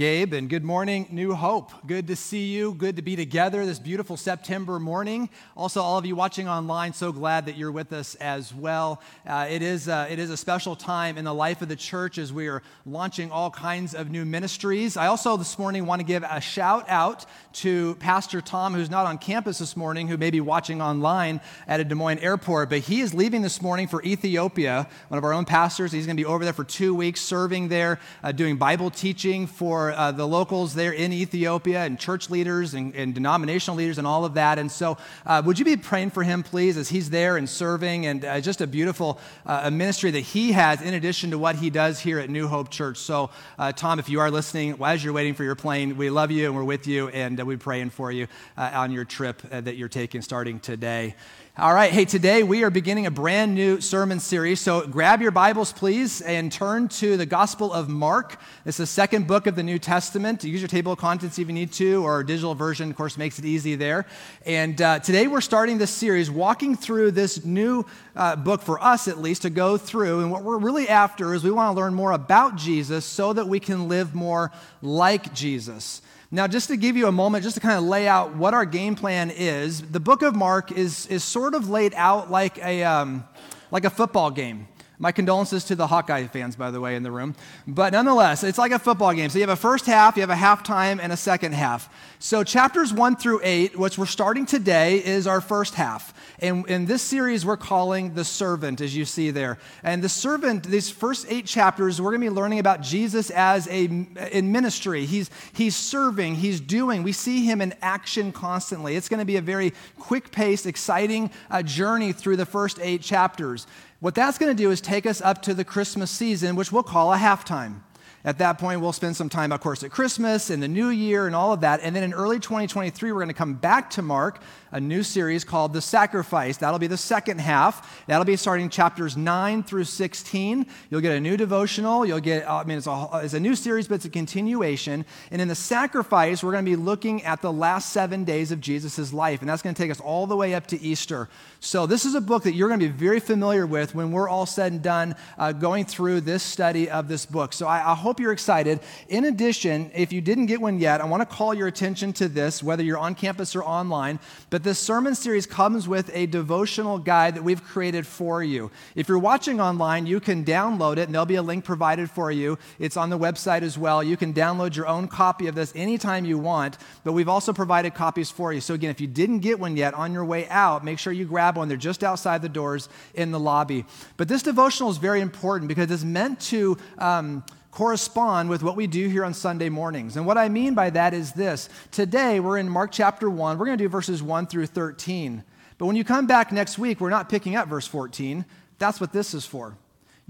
Gabe, and good morning, New Hope. Good to see you. Good to be together this beautiful September morning. Also, all of you watching online, so glad that you're with us as well. Uh, it, is, uh, it is a special time in the life of the church as we are launching all kinds of new ministries. I also this morning want to give a shout out to Pastor Tom, who's not on campus this morning, who may be watching online at a Des Moines airport, but he is leaving this morning for Ethiopia, one of our own pastors. He's going to be over there for two weeks, serving there, uh, doing Bible teaching for uh, the locals there in Ethiopia and church leaders and, and denominational leaders and all of that. And so, uh, would you be praying for him, please, as he's there and serving and uh, just a beautiful uh, ministry that he has in addition to what he does here at New Hope Church. So, uh, Tom, if you are listening, as you're waiting for your plane, we love you and we're with you and uh, we're praying for you on your trip that you're taking starting today. All right, hey, today we are beginning a brand new sermon series. So grab your Bibles, please, and turn to the Gospel of Mark. It's the second book of the New Testament. Use your table of contents if you need to, or digital version, of course, makes it easy there. And uh, today we're starting this series, walking through this new uh, book for us, at least, to go through. And what we're really after is we want to learn more about Jesus so that we can live more like Jesus. Now, just to give you a moment, just to kind of lay out what our game plan is, the book of Mark is, is sort of laid out like a, um, like a football game. My condolences to the Hawkeye fans, by the way, in the room. But nonetheless, it's like a football game. So you have a first half, you have a halftime, and a second half. So chapters one through eight, which we're starting today, is our first half. And in this series, we're calling The Servant, as you see there. And the servant, these first eight chapters, we're going to be learning about Jesus as a in ministry. He's, he's serving, he's doing. We see him in action constantly. It's going to be a very quick paced, exciting uh, journey through the first eight chapters. What that's going to do is take us up to the Christmas season, which we'll call a halftime. At that point, we'll spend some time, of course, at Christmas and the New Year and all of that. And then in early 2023, we're going to come back to Mark a new series called The Sacrifice. That'll be the second half. That'll be starting chapters 9 through 16. You'll get a new devotional. You'll get, I mean, it's a, it's a new series, but it's a continuation. And in The Sacrifice, we're going to be looking at the last seven days of Jesus' life. And that's going to take us all the way up to Easter. So this is a book that you're going to be very familiar with when we're all said and done uh, going through this study of this book. So I, I hope you're excited. In addition, if you didn't get one yet, I want to call your attention to this, whether you're on campus or online. But but this sermon series comes with a devotional guide that we've created for you. If you're watching online, you can download it, and there'll be a link provided for you. It's on the website as well. You can download your own copy of this anytime you want, but we've also provided copies for you. So, again, if you didn't get one yet on your way out, make sure you grab one. They're just outside the doors in the lobby. But this devotional is very important because it's meant to. Um, correspond with what we do here on Sunday mornings. And what I mean by that is this. Today, we're in Mark chapter 1. We're going to do verses 1 through 13. But when you come back next week, we're not picking up verse 14. That's what this is for.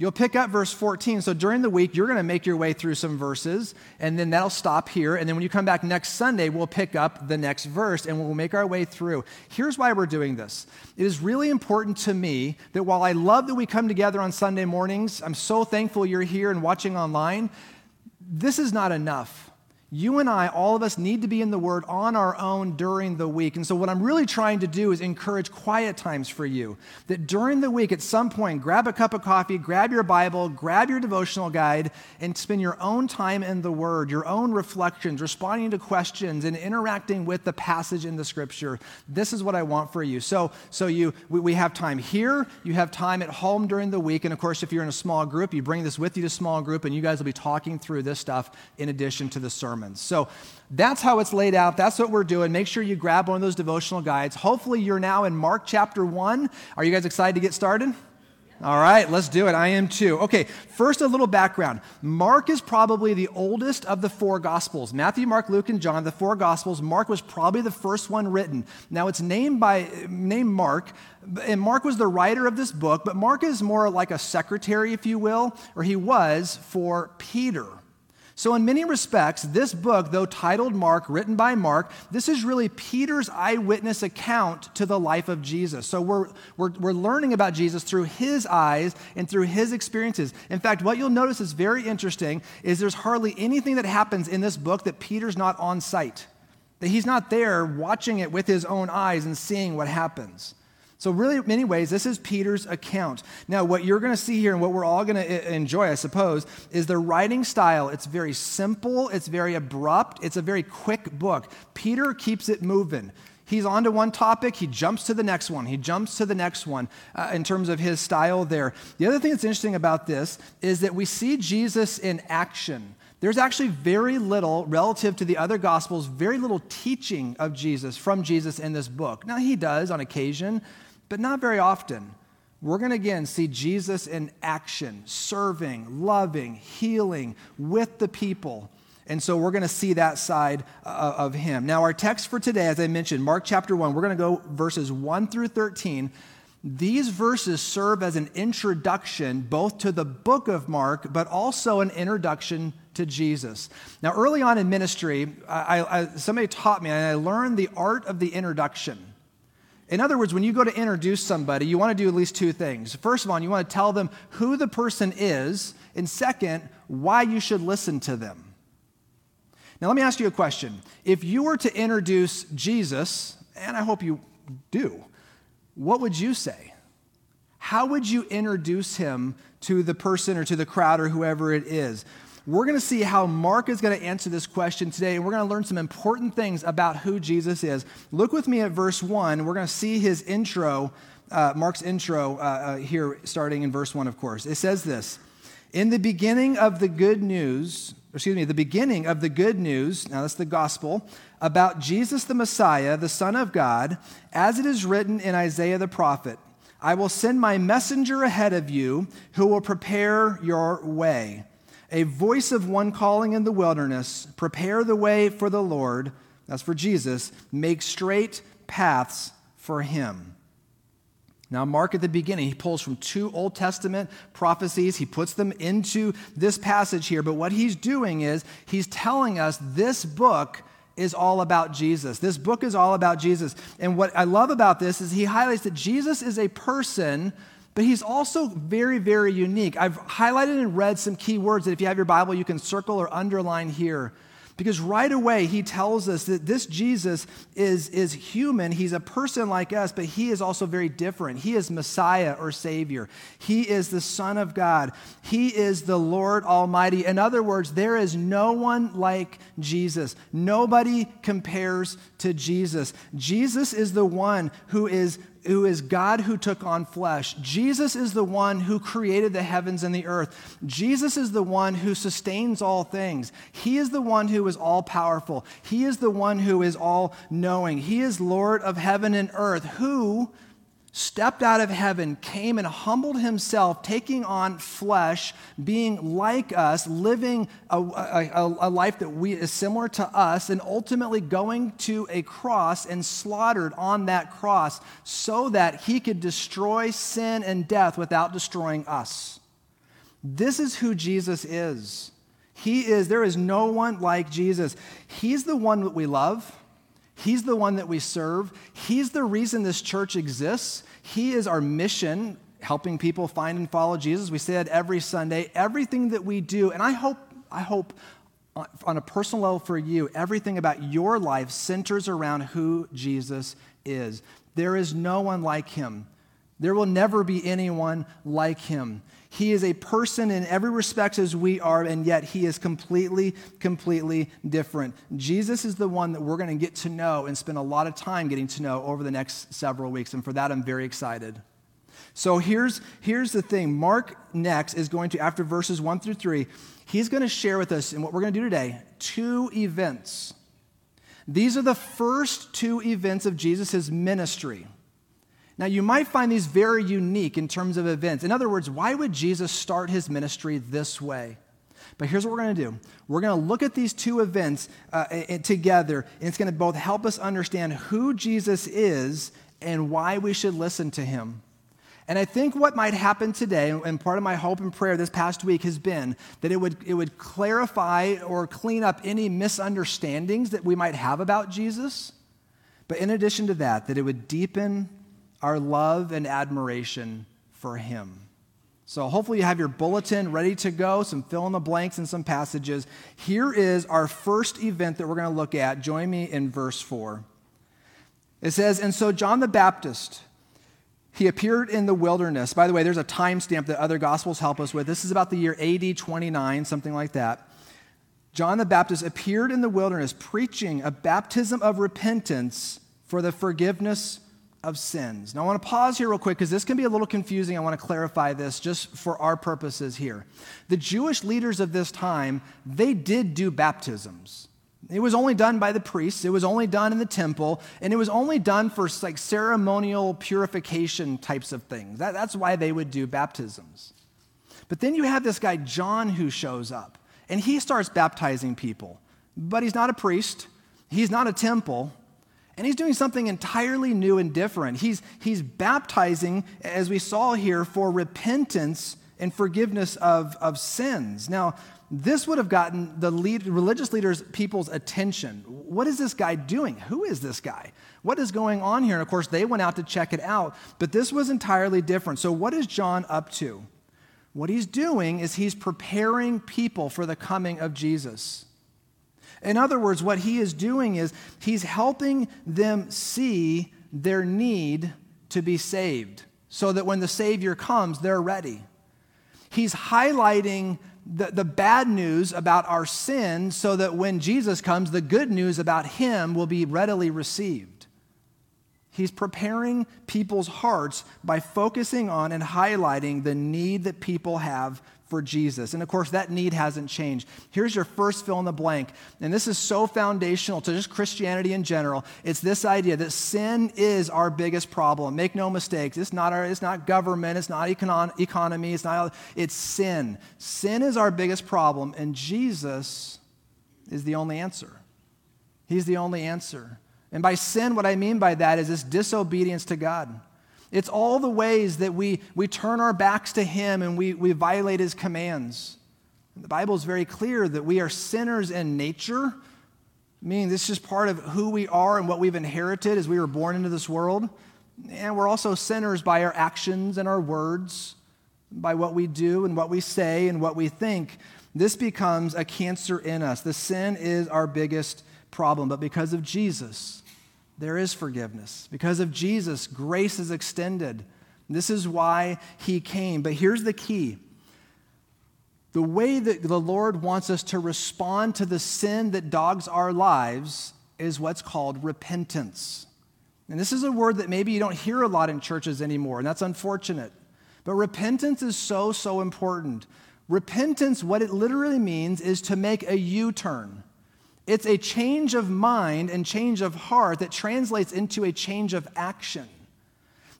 You'll pick up verse 14. So during the week, you're going to make your way through some verses, and then that'll stop here. And then when you come back next Sunday, we'll pick up the next verse and we'll make our way through. Here's why we're doing this it is really important to me that while I love that we come together on Sunday mornings, I'm so thankful you're here and watching online. This is not enough. You and I, all of us, need to be in the Word on our own during the week. And so, what I'm really trying to do is encourage quiet times for you. That during the week, at some point, grab a cup of coffee, grab your Bible, grab your devotional guide, and spend your own time in the Word, your own reflections, responding to questions, and interacting with the passage in the Scripture. This is what I want for you. So, so you, we, we have time here, you have time at home during the week. And of course, if you're in a small group, you bring this with you to small group, and you guys will be talking through this stuff in addition to the sermon sermons. So that's how it's laid out. That's what we're doing. Make sure you grab one of those devotional guides. Hopefully, you're now in Mark chapter 1. Are you guys excited to get started? All right, let's do it. I am too. Okay, first, a little background. Mark is probably the oldest of the four Gospels Matthew, Mark, Luke, and John, the four Gospels. Mark was probably the first one written. Now, it's named by named Mark, and Mark was the writer of this book, but Mark is more like a secretary, if you will, or he was for Peter. So, in many respects, this book, though titled Mark, written by Mark, this is really Peter's eyewitness account to the life of Jesus. So, we're, we're, we're learning about Jesus through his eyes and through his experiences. In fact, what you'll notice is very interesting is there's hardly anything that happens in this book that Peter's not on site, that he's not there watching it with his own eyes and seeing what happens. So, really, many ways, this is Peter's account. Now, what you're going to see here and what we're all going to enjoy, I suppose, is the writing style. It's very simple, it's very abrupt, it's a very quick book. Peter keeps it moving. He's on to one topic, he jumps to the next one, he jumps to the next one uh, in terms of his style there. The other thing that's interesting about this is that we see Jesus in action. There's actually very little, relative to the other gospels, very little teaching of Jesus from Jesus in this book. Now, he does on occasion, but not very often. We're going to again see Jesus in action, serving, loving, healing with the people. And so we're going to see that side uh, of him. Now, our text for today, as I mentioned, Mark chapter 1, we're going to go verses 1 through 13. These verses serve as an introduction both to the book of Mark, but also an introduction to Jesus. Now, early on in ministry, I, I, somebody taught me, and I learned the art of the introduction. In other words, when you go to introduce somebody, you want to do at least two things. First of all, you want to tell them who the person is, and second, why you should listen to them. Now, let me ask you a question. If you were to introduce Jesus, and I hope you do, what would you say? How would you introduce him to the person or to the crowd or whoever it is? We're going to see how Mark is going to answer this question today, and we're going to learn some important things about who Jesus is. Look with me at verse 1. We're going to see his intro, uh, Mark's intro uh, uh, here, starting in verse 1, of course. It says this In the beginning of the good news, excuse me, the beginning of the good news, now that's the gospel, about Jesus the Messiah, the Son of God, as it is written in Isaiah the prophet. I will send my messenger ahead of you who will prepare your way a voice of one calling in the wilderness, prepare the way for the Lord, that's for Jesus, make straight paths for him. Now, Mark at the beginning, he pulls from two Old Testament prophecies. He puts them into this passage here. But what he's doing is he's telling us this book is all about Jesus. This book is all about Jesus. And what I love about this is he highlights that Jesus is a person but he's also very, very unique. I've highlighted and read some key words that if you have your Bible, you can circle or underline here. Because right away, he tells us that this Jesus is, is human. He's a person like us, but he is also very different. He is Messiah or Savior. He is the Son of God. He is the Lord Almighty. In other words, there is no one like Jesus. Nobody compares to Jesus. Jesus is the one who is who is God who took on flesh. Jesus is the one who created the heavens and the earth. Jesus is the one who sustains all things. He is the one who is all powerful. He is the one who is all knowing. He is Lord of heaven and earth, who stepped out of heaven, came and humbled himself, taking on flesh, being like us, living a, a, a, life that we, is similar to us, and ultimately going to a cross and slaughtered on that cross so that he could destroy sin and death without destroying us. This is who Jesus is. He is, there is no one like Jesus. He's the one that we love. He's the one that we serve. He's the reason this church exists. He is our mission, helping people find and follow Jesus. We say that every Sunday. Everything that we do, and I hope, I hope on a personal level for you, everything about your life centers around who Jesus is. There is no one like him. There will never be anyone like him. He is a person in every respect as we are, and yet he is completely, completely different. Jesus is the one that we're going to get to know and spend a lot of time getting to know over the next several weeks. And for that, I'm very excited. So here's, here's the thing Mark next is going to, after verses one through three, he's going to share with us, and what we're going to do today, two events. These are the first two events of Jesus' ministry. Now, you might find these very unique in terms of events. In other words, why would Jesus start his ministry this way? But here's what we're going to do we're going to look at these two events uh, together, and it's going to both help us understand who Jesus is and why we should listen to him. And I think what might happen today, and part of my hope and prayer this past week has been that it would, it would clarify or clean up any misunderstandings that we might have about Jesus. But in addition to that, that it would deepen our love and admiration for him. So, hopefully, you have your bulletin ready to go, some fill in the blanks and some passages. Here is our first event that we're going to look at. Join me in verse 4. It says, And so John the Baptist He appeared in the wilderness. By the way, there's a timestamp that other gospels help us with. This is about the year AD 29, something like that. John the Baptist appeared in the wilderness preaching a baptism of repentance for the forgiveness of sins. Now, I want to pause here real quick because this can be a little confusing. I want to clarify this just for our purposes here. The Jewish leaders of this time, they did do baptisms. It was only done by the priests, it was only done in the temple, and it was only done for like ceremonial purification types of things. That, that's why they would do baptisms. But then you have this guy, John, who shows up, and he starts baptizing people. But he's not a priest, he's not a temple, and he's doing something entirely new and different. He's, he's baptizing, as we saw here, for repentance and forgiveness of, of sins. Now, this would have gotten the lead, religious leaders, people's attention. What is this guy doing? Who is this guy? What is going on here? And of course, they went out to check it out, but this was entirely different. So, what is John up to? What he's doing is he's preparing people for the coming of Jesus. In other words, what he is doing is he's helping them see their need to be saved so that when the Savior comes, they're ready. He's highlighting the, the bad news about our sin so that when Jesus comes, the good news about him will be readily received. He's preparing people's hearts by focusing on and highlighting the need that people have for Jesus. And of course, that need hasn't changed. Here's your first fill in the blank. And this is so foundational to just Christianity in general. It's this idea that sin is our biggest problem. Make no mistakes. It's not, our, it's not government, it's not econ- economy, it's not, it's sin. Sin is our biggest problem, and Jesus is the only answer. He's the only answer. And by sin, what I mean by that is this disobedience to God. It's all the ways that we, we turn our backs to Him and we, we violate His commands. The Bible is very clear that we are sinners in nature, meaning this is just part of who we are and what we've inherited as we were born into this world. And we're also sinners by our actions and our words, by what we do and what we say and what we think. This becomes a cancer in us. The sin is our biggest problem. But because of Jesus, there is forgiveness. Because of Jesus, grace is extended. This is why he came. But here's the key the way that the Lord wants us to respond to the sin that dogs our lives is what's called repentance. And this is a word that maybe you don't hear a lot in churches anymore, and that's unfortunate. But repentance is so, so important. Repentance, what it literally means, is to make a U turn. It's a change of mind and change of heart that translates into a change of action.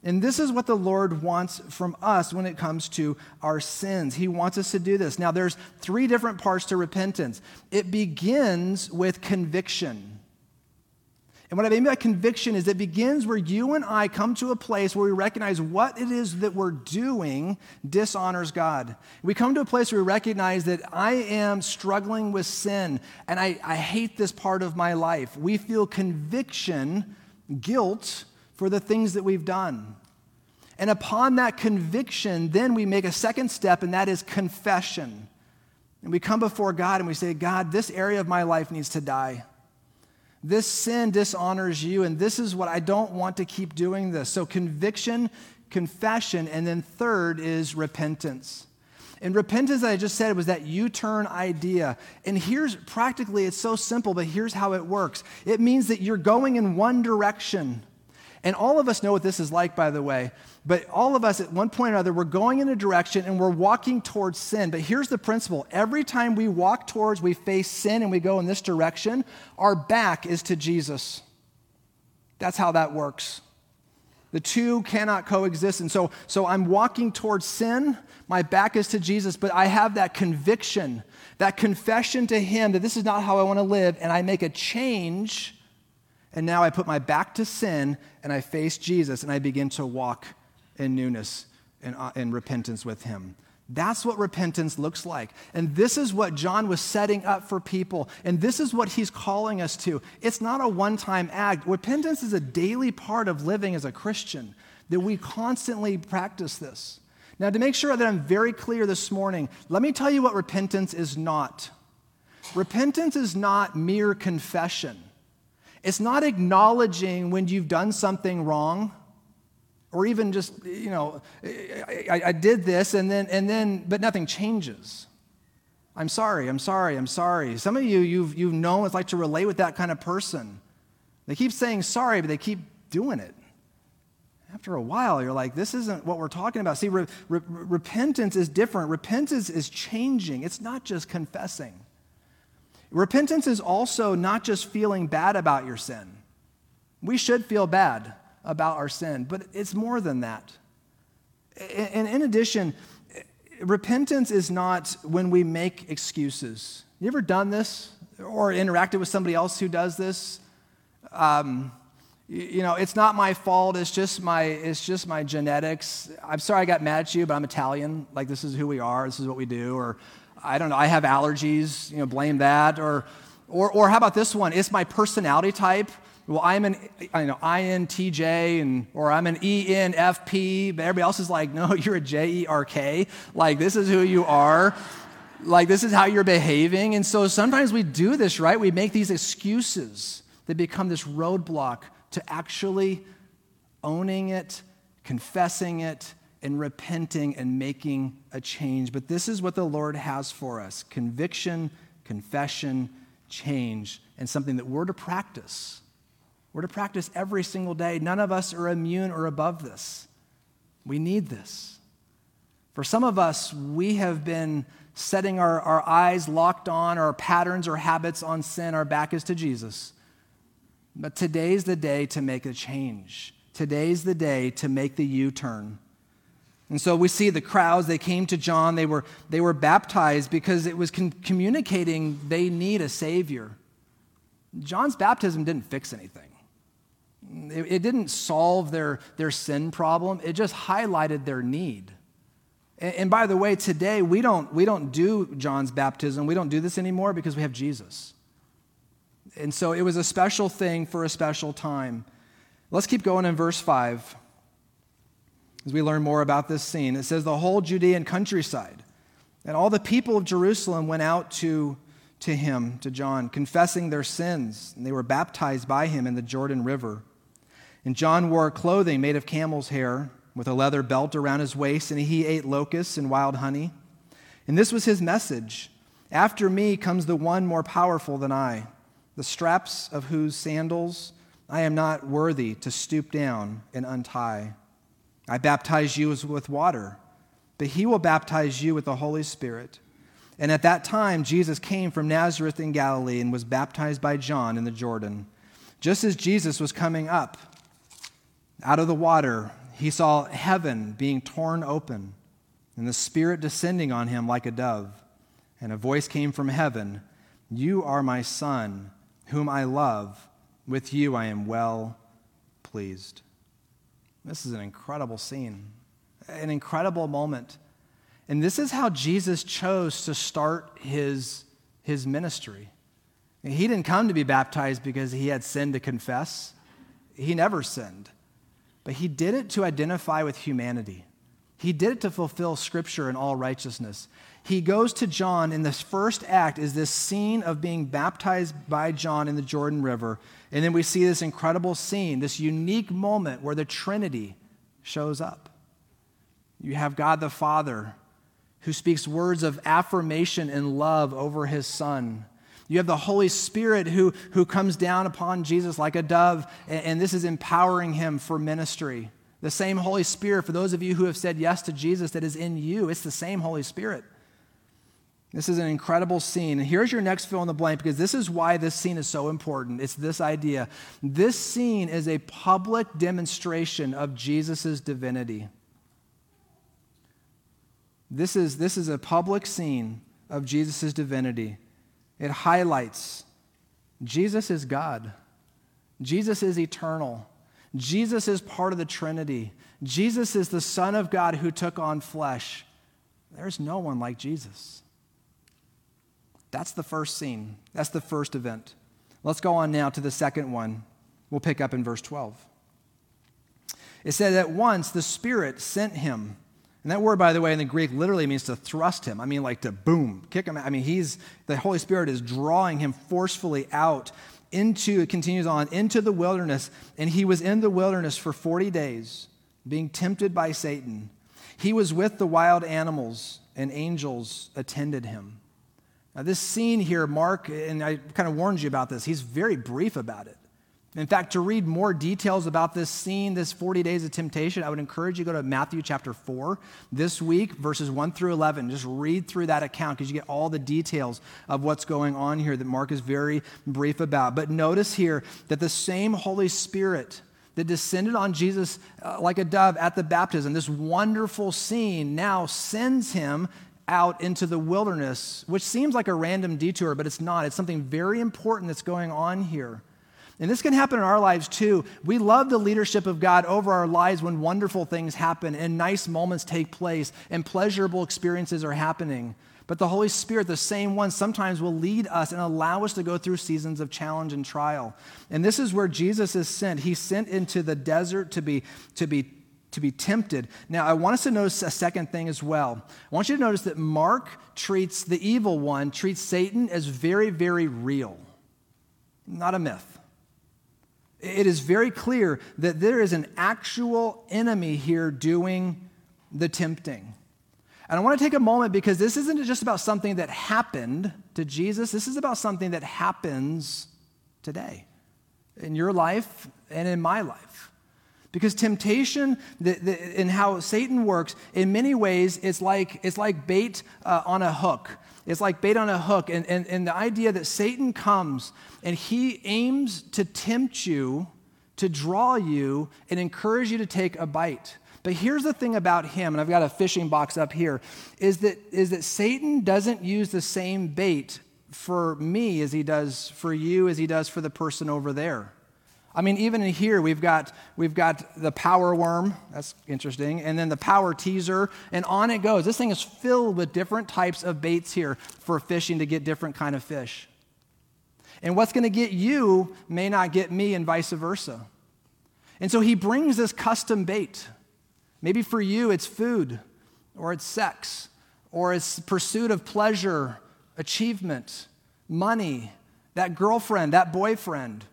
And this is what the Lord wants from us when it comes to our sins. He wants us to do this. Now, there's three different parts to repentance. It begins with conviction. And what I mean by conviction is it begins where you and I come to a place where we recognize what it is that we're doing dishonors God. We come to a place where we recognize that I am struggling with sin and I, I hate this part of my life. We feel conviction, guilt for the things that we've done. And upon that conviction, then we make a second step, and that is confession. And we come before God and we say, God, this area of my life needs to die. This sin dishonors you, and this is what I don't want to keep doing this. So, conviction, confession, and then third is repentance. And repentance, I just said, was that U turn idea. And here's practically, it's so simple, but here's how it works it means that you're going in one direction. And all of us know what this is like, by the way. But all of us, at one point or another, we're going in a direction and we're walking towards sin. But here's the principle every time we walk towards, we face sin and we go in this direction, our back is to Jesus. That's how that works. The two cannot coexist. And so, so I'm walking towards sin, my back is to Jesus, but I have that conviction, that confession to Him that this is not how I want to live, and I make a change. And now I put my back to sin and I face Jesus and I begin to walk in newness and in uh, repentance with Him. That's what repentance looks like. And this is what John was setting up for people. And this is what he's calling us to. It's not a one time act. Repentance is a daily part of living as a Christian, that we constantly practice this. Now, to make sure that I'm very clear this morning, let me tell you what repentance is not. Repentance is not mere confession, it's not acknowledging when you've done something wrong Or even just, you know, I, I did this and then, and then, but nothing changes. I'm sorry, I'm sorry, I'm sorry. Some of you, you've, you've known it's like to relate with that kind of person. They keep saying sorry, but they keep doing it. After a while, you're like, this isn't what we're talking about. See, re- re- repentance is different. Repentance is changing, it's not just confessing. Repentance is also not just feeling bad about your sin. We should feel bad about our sin, but it's more than that. And in addition, repentance is not when we make excuses. You ever done this or interacted with somebody else who does this? Um, you know, it's not my fault. It's just my, it's just my genetics. I'm sorry I got mad at you, but I'm Italian. Like, this is who we are. This is what we do. Or, I don't know, I have allergies. You know, blame that. Or, or, or how about this one? It's my personality type. Well, I'm an I know INTJ and or I'm an ENFP, but everybody else is like, no, you're a JERK. Like this is who you are. Like this is how you're behaving. And so sometimes we do this, right? We make these excuses that become this roadblock to actually owning it, confessing it, and repenting and making a change. But this is what the Lord has for us conviction, confession, change, and something that we're to practice. We're to practice every single day. None of us are immune or above this. We need this. For some of us, we have been setting our, our eyes locked on our patterns or habits on sin. Our back is to Jesus. But today's the day to make a change. Today's the day to make the U turn. And so we see the crowds, they came to John, they were, they were baptized because it was con- communicating they need a Savior. John's baptism didn't fix anything. It, it didn't solve their, their sin problem, it just highlighted their need. And, and by the way, today we don't, we don't do John's baptism, we don't do this anymore because we have Jesus. And so it was a special thing for a special time. Let's keep going in verse 5 as we learn more about this scene. It says, The whole Judean countryside and all the people of Jerusalem went out to, to him, to John, confessing their sins, and they were baptized by him in the Jordan River. And John wore clothing made of camel's hair with a leather belt around his waist, and he ate locusts and wild honey. And this was his message After me comes the one more powerful than I the straps of whose sandals I am not worthy to stoop down and untie. I baptize you with water, but he will baptize you with the Holy Spirit. And at that time, Jesus came from Nazareth in Galilee and was baptized by John in the Jordan. Just as Jesus was coming up out of the water, he saw heaven being torn open and the Spirit descending on him like a dove. And a voice came from heaven You are my Son whom I love. With you I am well pleased. This is an incredible scene, an incredible moment. And this is how Jesus chose to start his, his ministry. He didn't come to be baptized because he had sin to confess, he never sinned. But he did it to identify with humanity. He did it to fulfill scripture in all righteousness he goes to John in this first act is this scene of being baptized by John in the Jordan River. And then we see this incredible scene, this unique moment where the Trinity shows up. You have God the Father who speaks words of affirmation and love over his Son. You have the Holy Spirit who, who comes down upon Jesus like a dove, and, and this is empowering him for ministry. The same Holy Spirit, for those of you who have said yes to Jesus, that is in you, it's the same Holy Spirit. This is an incredible scene. And here's your next fill in the blank because this is why this scene is so important. It's this idea. This scene is a public demonstration of Jesus' divinity. This is, this is a public scene of Jesus' divinity. It highlights Jesus is God, Jesus is eternal, Jesus is part of the Trinity, Jesus is the Son of God who took on flesh. There's no one like Jesus. That's the first scene. That's the first event. Let's go on now to the second one. We'll pick up in verse 12. It said that once the Spirit sent him. And that word, by the way, in the Greek literally means to thrust him. I mean, like to boom, kick him. I mean, he's, the Holy Spirit is drawing him forcefully out into, it continues on, into the wilderness. And he was in the wilderness for 40 days, being tempted by Satan. He was with the wild animals, and angels attended him. Now, this scene here, Mark, and I kind of warned you about this, he's very brief about it. In fact, to read more details about this scene, this 40 days of temptation, I would encourage you to go to Matthew chapter 4 this week, verses 1 through 11. Just read through that account because you get all the details of what's going on here that Mark is very brief about. But notice here that the same Holy Spirit that descended on Jesus uh, like a dove at the baptism, this wonderful scene now sends him out into the wilderness, which seems like a random detour, but it's not. It's something very important that's going on here. And this can happen in our lives too. We love the leadership of God over our lives when wonderful things happen and nice moments take place and pleasurable experiences are happening. But the Holy Spirit, the same one, sometimes will lead us and allow us to go through seasons of challenge and trial. And this is where Jesus is sent. He's sent into the desert to be, to be, to be tempted. Now, I want us to notice a second thing as well. I want you to notice that Mark treats the evil one, treats Satan as very, very real, not a myth. It is very clear that there is an actual enemy here doing the tempting. And I want to take a moment because this isn't just about something that happened to Jesus, this is about something that happens today in your life and in my life. Because temptation the, the, and how Satan works, in many ways, it's like, it's like bait uh, on a hook. It's like bait on a hook. And, and, and the idea that Satan comes and he aims to tempt you, to draw you, and encourage you to take a bite. But here's the thing about him, and I've got a fishing box up here, is that, is that Satan doesn't use the same bait for me as he does for you, as he does for the person over there. I mean, even in here, we've got, we've got the power worm, that's interesting, and then the power teaser, and on it goes. This thing is filled with different types of baits here for fishing to get different kind of fish. And what's going to get you may not get me, and vice versa. And so he brings this custom bait. Maybe for you, it's food, or it's sex, or it's pursuit of pleasure, achievement, money, that girlfriend, that boyfriend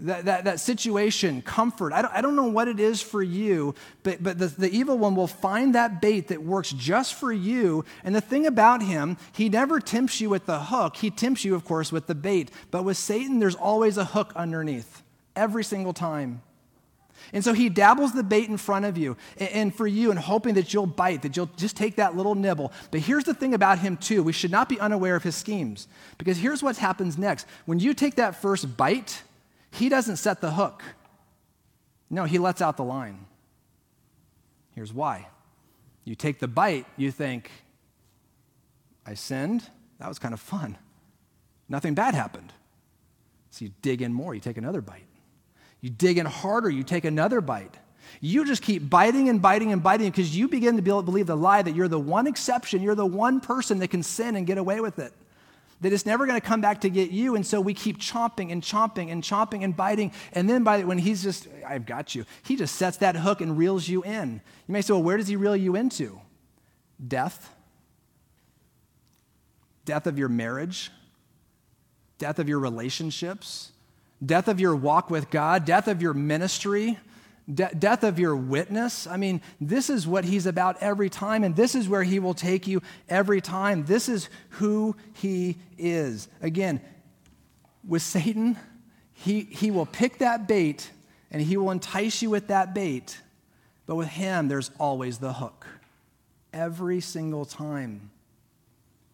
that, that, that situation, comfort. I don't, I don't know what it is for you, but, but the, the evil one will find that bait that works just for you. And the thing about him, he never tempts you with the hook. He tempts you, of course, with the bait. But with Satan, there's always a hook underneath, every single time. And so he dabbles the bait in front of you and for you and hoping that you'll bite, that you'll just take that little nibble. But here's the thing about him, too. We should not be unaware of his schemes because here's what happens next. When you take that first bite, he doesn't set the hook. No, he lets out the line. Here's why. You take the bite, you think, I sinned. That was kind of fun. Nothing bad happened. So you dig in more, you take another bite. You dig in harder, you take another bite. You just keep biting and biting and biting because you begin to believe the lie that you're the one exception, you're the one person that can sin and get away with it that it's never going to come back to get you. And so we keep chomping and chomping and chomping and biting. And then by when he's just, I've got you, he just sets that hook and reels you in. You may say, well, where does he reel you into? Death. Death of your marriage, death of your relationships, death of your walk with God, death of your ministry, de- death of your witness. I mean, this is what he's about every time, and this is where he will take you every time. This is who he is. Again, with Satan, he, he will pick that bait and he will entice you with that bait. But with him, there's always the hook. Every single time.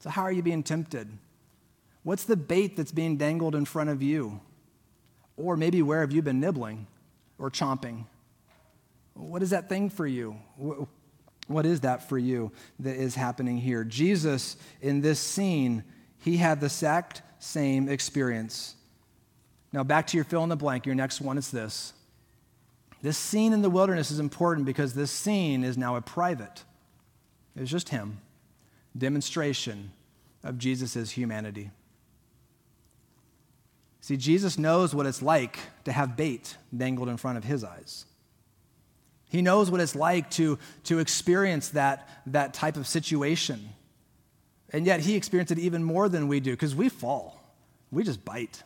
So, how are you being tempted? What's the bait that's being dangled in front of you? Or maybe where have you been nibbling or chomping? What is that thing for you? What is that for you that is happening here? Jesus, in this scene, he had the exact same experience. Now, back to your fill in the blank. Your next one is this. This scene in the wilderness is important because this scene is now a private, it's just him, demonstration of Jesus' humanity. See, Jesus knows what it's like to have bait dangled in front of his eyes. He knows what it's like to, to experience that, that type of situation. And yet, he experienced it even more than we do because we fall. We just bite,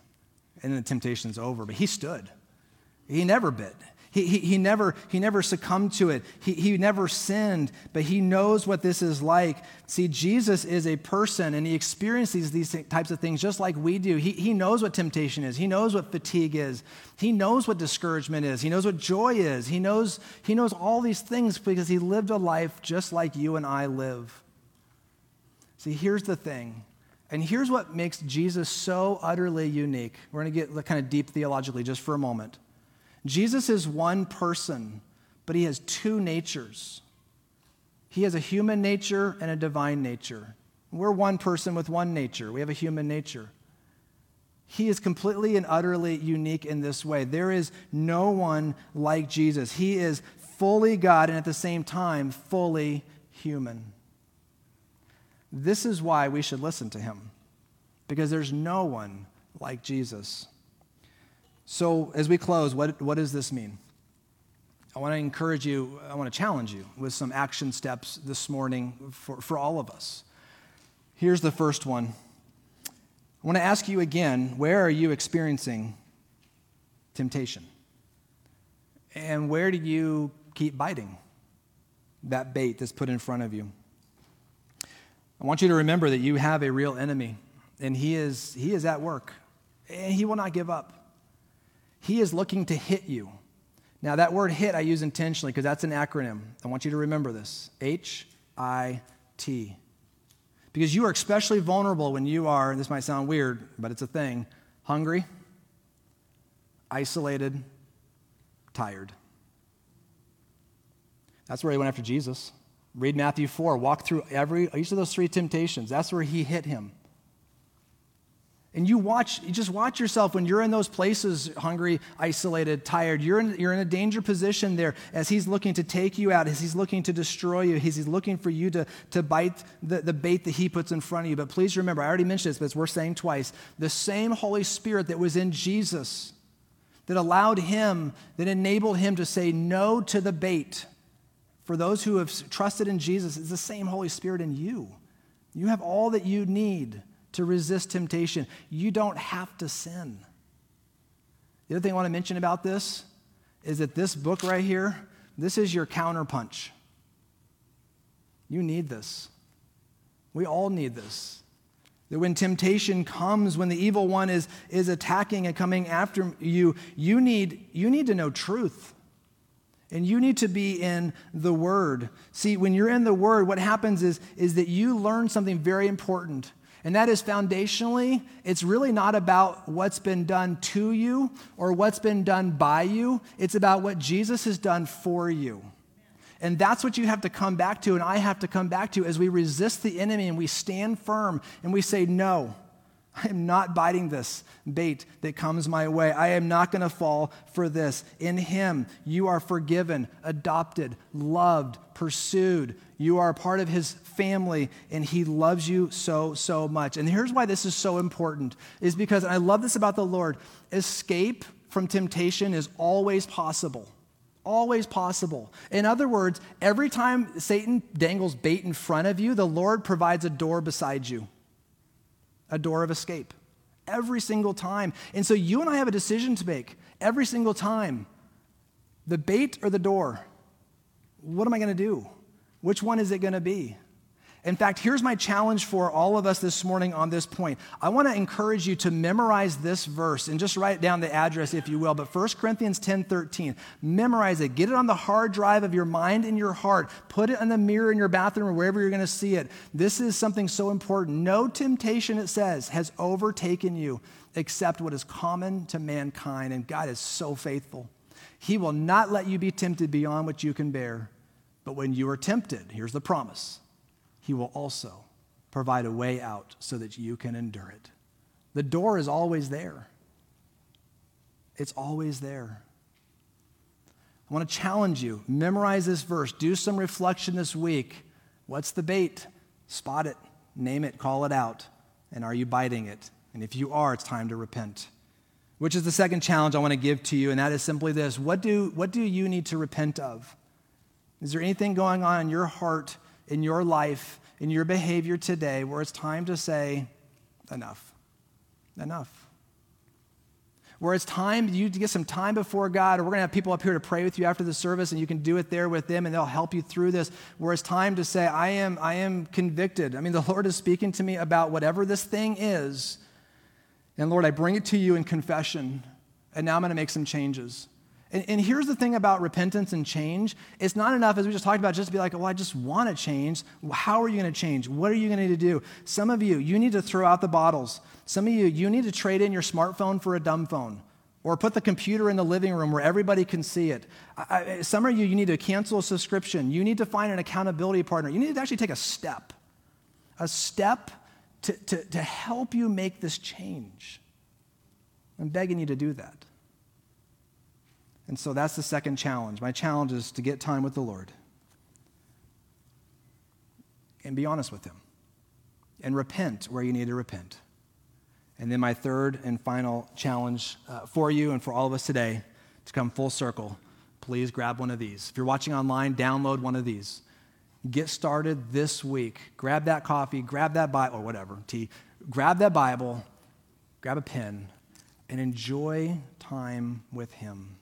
and the temptation's over. But he stood. He never bit. He, he, he, never, he never succumbed to it. He, he never sinned, but he knows what this is like. See, Jesus is a person and he experiences these types of things just like we do. He, he knows what temptation is, he knows what fatigue is, he knows what discouragement is, he knows what joy is. He knows, he knows all these things because he lived a life just like you and I live. See, here's the thing. And here's what makes Jesus so utterly unique. We're going to get kind of deep theologically just for a moment. Jesus is one person, but he has two natures. He has a human nature and a divine nature. We're one person with one nature. We have a human nature. He is completely and utterly unique in this way. There is no one like Jesus. He is fully God and at the same time fully human. This is why we should listen to him, because there's no one like Jesus. So, as we close, what, what does this mean? I want to encourage you, I want to challenge you with some action steps this morning for, for all of us. Here's the first one. I want to ask you again where are you experiencing temptation? And where do you keep biting that bait that's put in front of you? I want you to remember that you have a real enemy, and he is, he is at work, and he will not give up. He is looking to hit you. Now, that word hit I use intentionally because that's an acronym. I want you to remember this H I T. Because you are especially vulnerable when you are, and this might sound weird, but it's a thing, hungry, isolated, tired. That's where he went after Jesus. Read Matthew 4, walk through every each of those three temptations. That's where he hit him. And you watch, you just watch yourself when you're in those places, hungry, isolated, tired. You're in, you're in a danger position there as he's looking to take you out, as he's looking to destroy you, as he's looking for you to, to bite the, the bait that he puts in front of you. But please remember, I already mentioned this, but it's worth saying twice. The same Holy Spirit that was in Jesus, that allowed him, that enabled him to say no to the bait, for those who have trusted in Jesus, is the same Holy Spirit in you. You have all that you need to resist temptation. You don't have to sin. The other thing I want to mention about this is that this book right here, this is your counterpunch. You need this. We all need this. That when temptation comes, when the evil one is, is attacking and coming after you, you need, you need to know truth. And you need to be in the Word. See, when you're in the Word, what happens is, is that you learn something very important. And that is foundationally, it's really not about what's been done to you or what's been done by you. It's about what Jesus has done for you. And that's what you have to come back to, and I have to come back to as we resist the enemy and we stand firm and we say, No, I am not biting this bait that comes my way. I am not going to fall for this. In Him, you are forgiven, adopted, loved, pursued. You are a part of His family, and He loves you so, so much. And here's why this is so important is because, I love this about the Lord escape from temptation is always possible. Always possible. In other words, every time Satan dangles bait in front of you, the Lord provides a door beside you a door of escape every single time. And so you and I have a decision to make every single time the bait or the door. What am I going to do? Which one is it going to be? In fact, here's my challenge for all of us this morning on this point. I want to encourage you to memorize this verse and just write down the address, if you will. But 1 Corinthians 10 13, memorize it. Get it on the hard drive of your mind and your heart. Put it in the mirror in your bathroom or wherever you're going to see it. This is something so important. No temptation, it says, has overtaken you except what is common to mankind. And God is so faithful. He will not let you be tempted beyond what you can bear. But when you are tempted, here's the promise he will also provide a way out so that you can endure it. The door is always there. It's always there. I want to challenge you. Memorize this verse. Do some reflection this week. What's the bait? Spot it, name it, call it out. And are you biting it? And if you are, it's time to repent. Which is the second challenge I want to give to you, and that is simply this What do, what do you need to repent of? Is there anything going on in your heart in your life, in your behavior today, where it's time to say, enough, enough. where it's time you to get some time before God, or we're to have people up here to pray with you after the service, and you can do it there with them, and they'll help you through this. Where it's time to say, I am, I am convicted. I mean, the Lord is speaking to me about whatever this thing is. And Lord, I bring it to you in confession, and now I'm to make some changes. And, and, here's the thing about repentance and change it's not enough, as we just talked about, just to be like, well, I just want to change. How are you going to change? What are you going to need to do? Some of you, you need to throw out the bottles. Some of you, you need to trade in your smartphone for a dumb phone or put the computer in the living room where everybody can see it. I, some of you, you need to cancel a subscription. You need to find an accountability partner. You need to actually take a step, a step to, to, to help you make this change. I'm begging you to do that. And so that's the second challenge. My challenge is to get time with the Lord and be honest with Him and repent where you need to repent. And then my third and final challenge uh, for you and for all of us today to come full circle, please grab one of these. If you're watching online, download one of these. Get started this week. Grab that coffee, grab that Bible, or whatever, tea. Grab that Bible, grab a pen, and enjoy time with Him.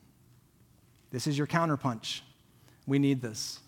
This is your counterpunch. We need this.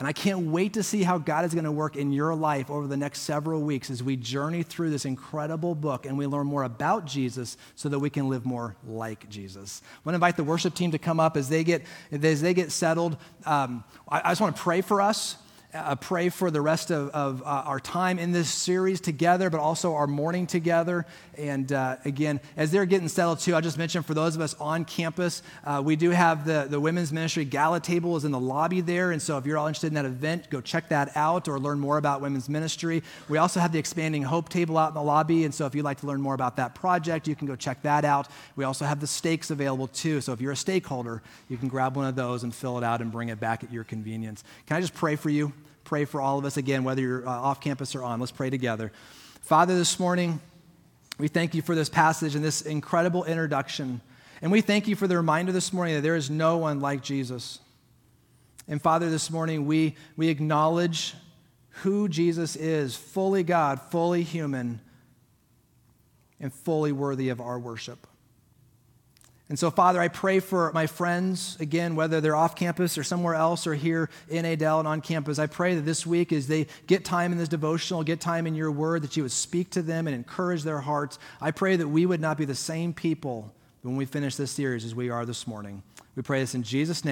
And I can't wait to see how God is going to work in your life over the next several weeks as we journey through this incredible book and we learn more about Jesus so that we can live more like Jesus. I want to invite the worship team to come up as they get, as they get settled. Um, I, I just want to pray for us uh, pray for the rest of, of uh, our time in this series together, but also our morning together. And uh, again, as they're getting settled too, I just mentioned for those of us on campus, uh, we do have the, the women's ministry gala table is in the lobby there. And so if you're all interested in that event, go check that out or learn more about women's ministry. We also have the Expanding Hope table out in the lobby. And so if you'd like to learn more about that project, you can go check that out. We also have the stakes available too. So if you're a stakeholder, you can grab one of those and fill it out and bring it back at your convenience. Can I just pray for you? Pray for all of us again, whether you're uh, off campus or on. Let's pray together. Father, this morning, we thank you for this passage and this incredible introduction. And we thank you for the reminder this morning that there is no one like Jesus. And Father, this morning, we, we acknowledge who Jesus is fully God, fully human, and fully worthy of our worship. And so, Father, I pray for my friends, again, whether they're off campus or somewhere else or here in Adel and on campus. I pray that this week, as they get time in this devotional, get time in your word, that you would speak to them and encourage their hearts. I pray that we would not be the same people when we finish this series as we are this morning. We pray this in Jesus' name.